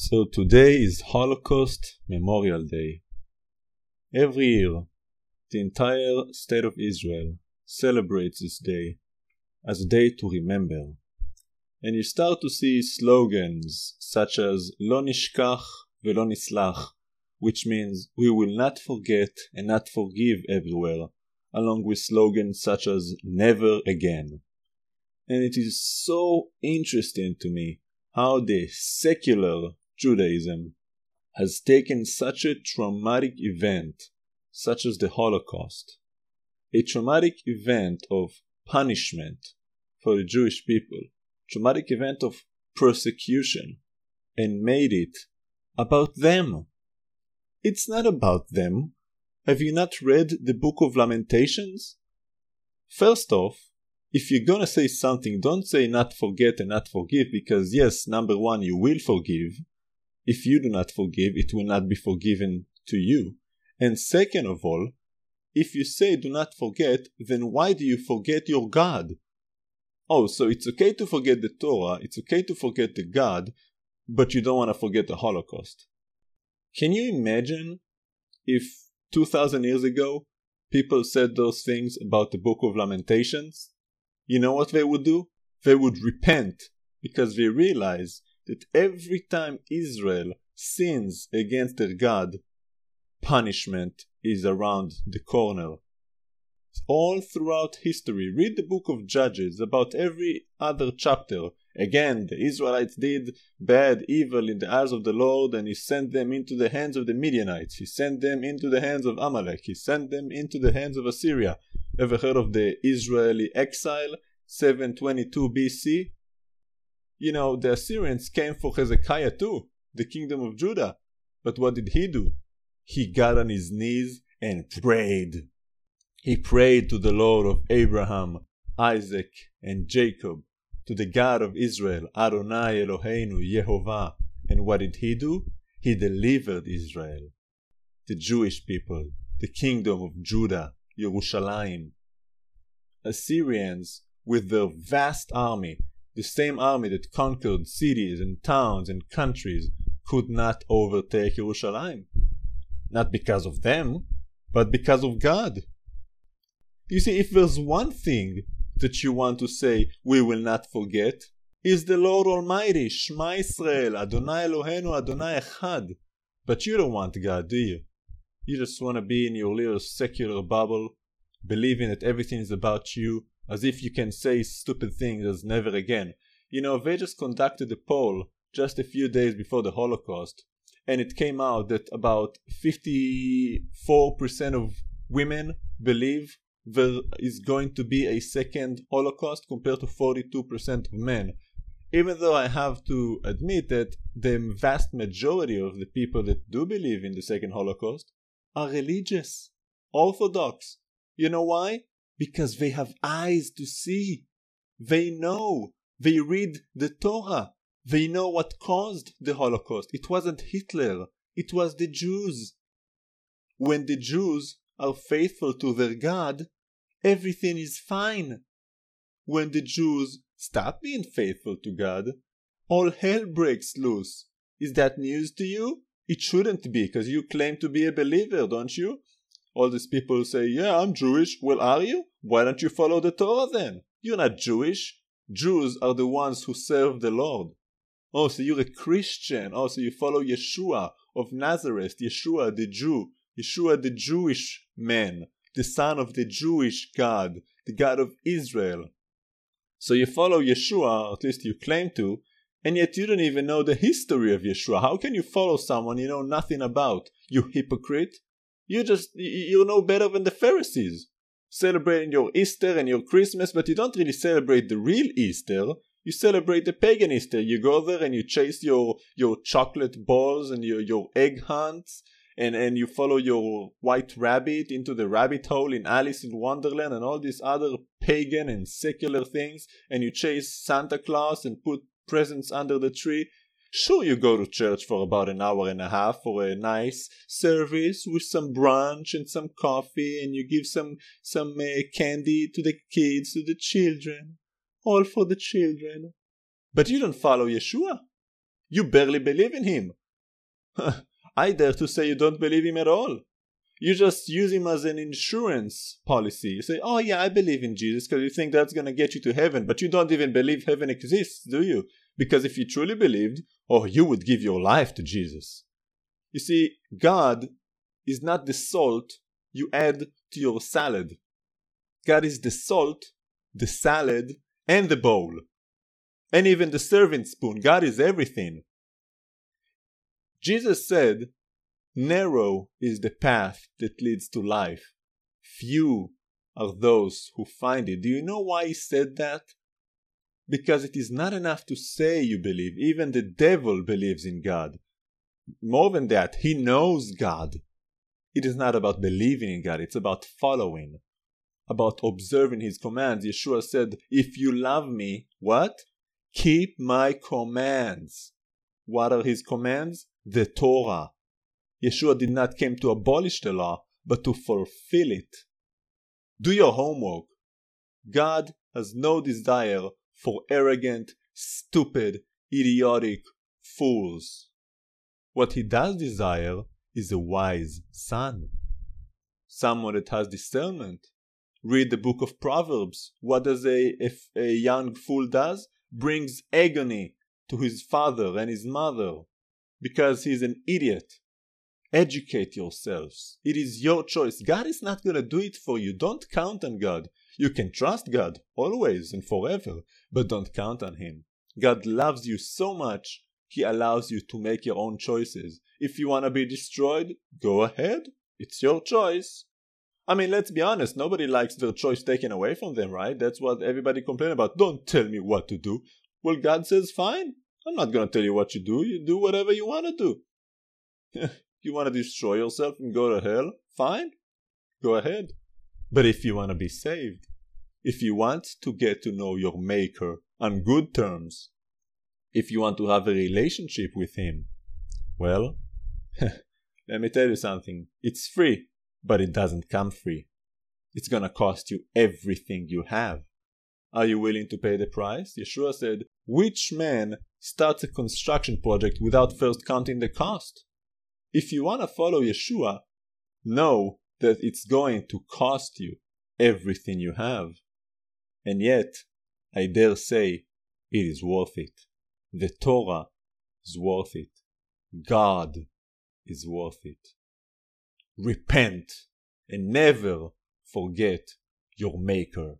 So today is Holocaust Memorial Day. Every year, the entire state of Israel celebrates this day as a day to remember. And you start to see slogans such as Lo nishkach velo nislach, which means we will not forget and not forgive everywhere, along with slogans such as Never again. And it is so interesting to me how the secular Judaism has taken such a traumatic event, such as the Holocaust, a traumatic event of punishment for the Jewish people, traumatic event of persecution, and made it about them. It's not about them. Have you not read the Book of Lamentations? First off, if you're gonna say something, don't say not forget and not forgive because, yes, number one, you will forgive, if you do not forgive, it will not be forgiven to you. And second of all, if you say do not forget, then why do you forget your God? Oh, so it's okay to forget the Torah, it's okay to forget the God, but you don't want to forget the Holocaust. Can you imagine if 2000 years ago people said those things about the Book of Lamentations? You know what they would do? They would repent because they realize that every time Israel sins against their God, punishment is around the corner. All throughout history, read the book of Judges about every other chapter. Again, the Israelites did bad, evil in the eyes of the Lord, and He sent them into the hands of the Midianites. He sent them into the hands of Amalek. He sent them into the hands of Assyria. Ever heard of the Israeli exile, 722 BC? You know, the Assyrians came for Hezekiah too, the kingdom of Judah. But what did he do? He got on his knees and prayed. He prayed to the Lord of Abraham, Isaac, and Jacob, to the God of Israel, Adonai Eloheinu, Yehovah. And what did he do? He delivered Israel, the Jewish people, the kingdom of Judah, Jerusalem. Assyrians, with their vast army, the same army that conquered cities and towns and countries could not overtake Jerusalem. Not because of them, but because of God. You see, if there's one thing that you want to say we will not forget, is the Lord Almighty, Shema Israel, Adonai Eloheinu, Adonai Echad. But you don't want God, do you? You just want to be in your little secular bubble, believing that everything is about you, as if you can say stupid things as never again. You know, they just conducted a poll just a few days before the Holocaust, and it came out that about 54% of women believe there is going to be a second Holocaust compared to 42% of men. Even though I have to admit that the vast majority of the people that do believe in the second Holocaust are religious, Orthodox. You know why? Because they have eyes to see. They know. They read the Torah. They know what caused the Holocaust. It wasn't Hitler, it was the Jews. When the Jews are faithful to their God, everything is fine. When the Jews stop being faithful to God, all hell breaks loose. Is that news to you? It shouldn't be, because you claim to be a believer, don't you? All these people say, Yeah, I'm Jewish. Well, are you? Why don't you follow the Torah then? You're not Jewish. Jews are the ones who serve the Lord. Oh, so you're a Christian. Oh, so you follow Yeshua of Nazareth, Yeshua the Jew, Yeshua the Jewish man, the son of the Jewish God, the God of Israel. So you follow Yeshua, at least you claim to, and yet you don't even know the history of Yeshua. How can you follow someone you know nothing about? You hypocrite. You just, you know better than the Pharisees. Celebrating your Easter and your Christmas, but you don't really celebrate the real Easter. You celebrate the pagan Easter. You go there and you chase your, your chocolate balls and your, your egg hunts and, and you follow your white rabbit into the rabbit hole in Alice in Wonderland and all these other pagan and secular things, and you chase Santa Claus and put presents under the tree. Sure, you go to church for about an hour and a half for a nice service with some brunch and some coffee, and you give some some uh, candy to the kids, to the children, all for the children. But you don't follow Yeshua. You barely believe in him. I dare to say you don't believe him at all. You just use him as an insurance policy. You say, oh yeah, I believe in Jesus because you think that's to get you to heaven, but you don't even believe heaven exists, do you? Because if you truly believed, oh, you would give your life to Jesus. You see, God is not the salt you add to your salad. God is the salt, the salad, and the bowl. And even the serving spoon. God is everything. Jesus said, Narrow is the path that leads to life. Few are those who find it. Do you know why he said that? Because it is not enough to say you believe. Even the devil believes in God. More than that, he knows God. It is not about believing in God, it's about following, about observing his commands. Yeshua said, If you love me, what? Keep my commands. What are his commands? The Torah. Yeshua did not come to abolish the law, but to fulfill it. Do your homework. God has no desire for arrogant, stupid, idiotic fools. What he does desire is a wise son. Someone that has discernment. Read the book of Proverbs. What does a, if a young fool does? Brings agony to his father and his mother because he's an idiot. Educate yourselves. It is your choice. God is not going to do it for you. Don't count on God. You can trust God always and forever, but don't count on Him. God loves you so much, He allows you to make your own choices. If you want to be destroyed, go ahead. It's your choice. I mean, let's be honest, nobody likes their choice taken away from them, right? That's what everybody complains about. Don't tell me what to do. Well, God says, fine. I'm not going to tell you what you do. You do whatever you want to do. you want to destroy yourself and go to hell? Fine. Go ahead. But if you want to be saved, if you want to get to know your Maker on good terms, if you want to have a relationship with Him, well, let me tell you something. It's free, but it doesn't come free. It's gonna cost you everything you have. Are you willing to pay the price? Yeshua said, Which man starts a construction project without first counting the cost? If you want to follow Yeshua, know that it's going to cost you everything you have. And yet, I dare say, it is worth it. The Torah is worth it. God is worth it. Repent and never forget your Maker.